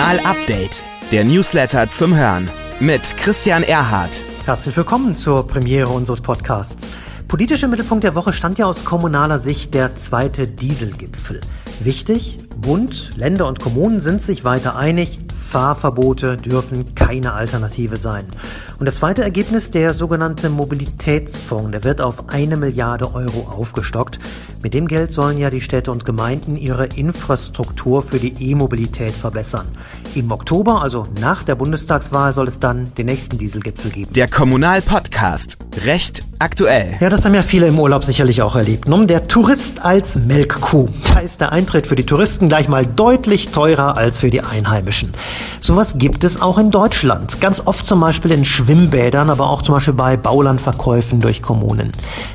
Kommunal Update, der Newsletter zum Hören mit Christian Erhardt. Herzlich willkommen zur Premiere unseres Podcasts. Politisch im Mittelpunkt der Woche stand ja aus kommunaler Sicht der zweite Dieselgipfel. Wichtig, Bund, Länder und Kommunen sind sich weiter einig, Fahrverbote dürfen keine Alternative sein. Und das zweite Ergebnis, der sogenannte Mobilitätsfonds, der wird auf eine Milliarde Euro aufgestockt. Mit dem Geld sollen ja die Städte und Gemeinden ihre Infrastruktur für die E-Mobilität verbessern. Im Oktober, also nach der Bundestagswahl, soll es dann den nächsten Dieselgipfel geben. Der Kommunal-Podcast. Recht aktuell. Ja, das haben ja viele im Urlaub sicherlich auch erlebt. Nun, der Tourist als Melkkuh. Da ist der Eintritt für die Touristen gleich mal deutlich teurer als für die Einheimischen. Sowas gibt es auch in Deutschland. Ganz oft zum Beispiel in Schwimmbädern, aber auch zum Beispiel bei Baulandverkäufen durch Kommunen.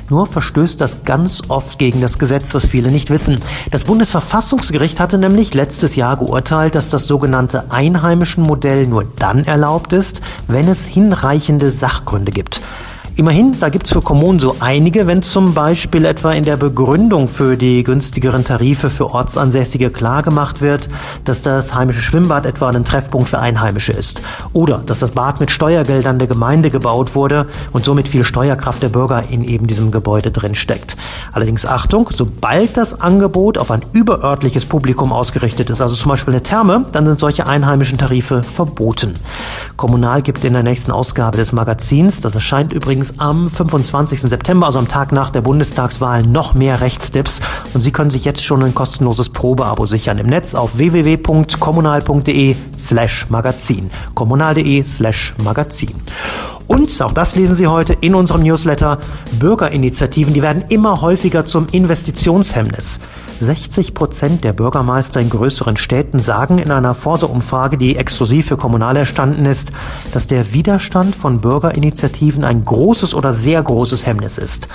Nur verstößt das ganz oft gegen das Gesetz, was viele nicht wissen. Das Bundesverfassungsgericht hatte nämlich letztes Jahr geurteilt, dass das sogenannte einheimischen Modell nur dann erlaubt ist, wenn es hinreichende Sachgründe gibt. Immerhin, da gibt's für Kommunen so einige, wenn zum Beispiel etwa in der Begründung für die günstigeren Tarife für Ortsansässige klargemacht wird, dass das heimische Schwimmbad etwa ein Treffpunkt für Einheimische ist. Oder dass das Bad mit Steuergeldern der Gemeinde gebaut wurde und somit viel Steuerkraft der Bürger in eben diesem Gebäude drin steckt. Allerdings Achtung, sobald das Angebot auf ein überörtliches Publikum ausgerichtet ist, also zum Beispiel eine Therme, dann sind solche einheimischen Tarife verboten. Kommunal gibt in der nächsten Ausgabe des Magazins, das erscheint übrigens übrigens am 25. September, also am Tag nach der Bundestagswahl, noch mehr Rechtstipps. Und Sie können sich jetzt schon ein kostenloses Probeabo sichern im Netz auf www.kommunal.de slash Magazin. kommunal.de slash Magazin. Und, auch das lesen Sie heute in unserem Newsletter, Bürgerinitiativen, die werden immer häufiger zum Investitionshemmnis. 60 Prozent der Bürgermeister in größeren Städten sagen in einer Forsa-Umfrage, die exklusiv für Kommunal erstanden ist, dass der Widerstand von Bürgerinitiativen ein großes oder sehr großes Hemmnis ist.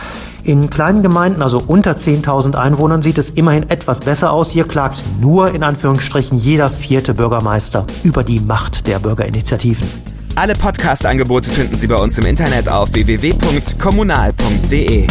In kleinen Gemeinden, also unter 10.000 Einwohnern, sieht es immerhin etwas besser aus. Hier klagt nur in Anführungsstrichen jeder vierte Bürgermeister über die Macht der Bürgerinitiativen. Alle Podcast-Angebote finden Sie bei uns im Internet auf www.kommunal.de.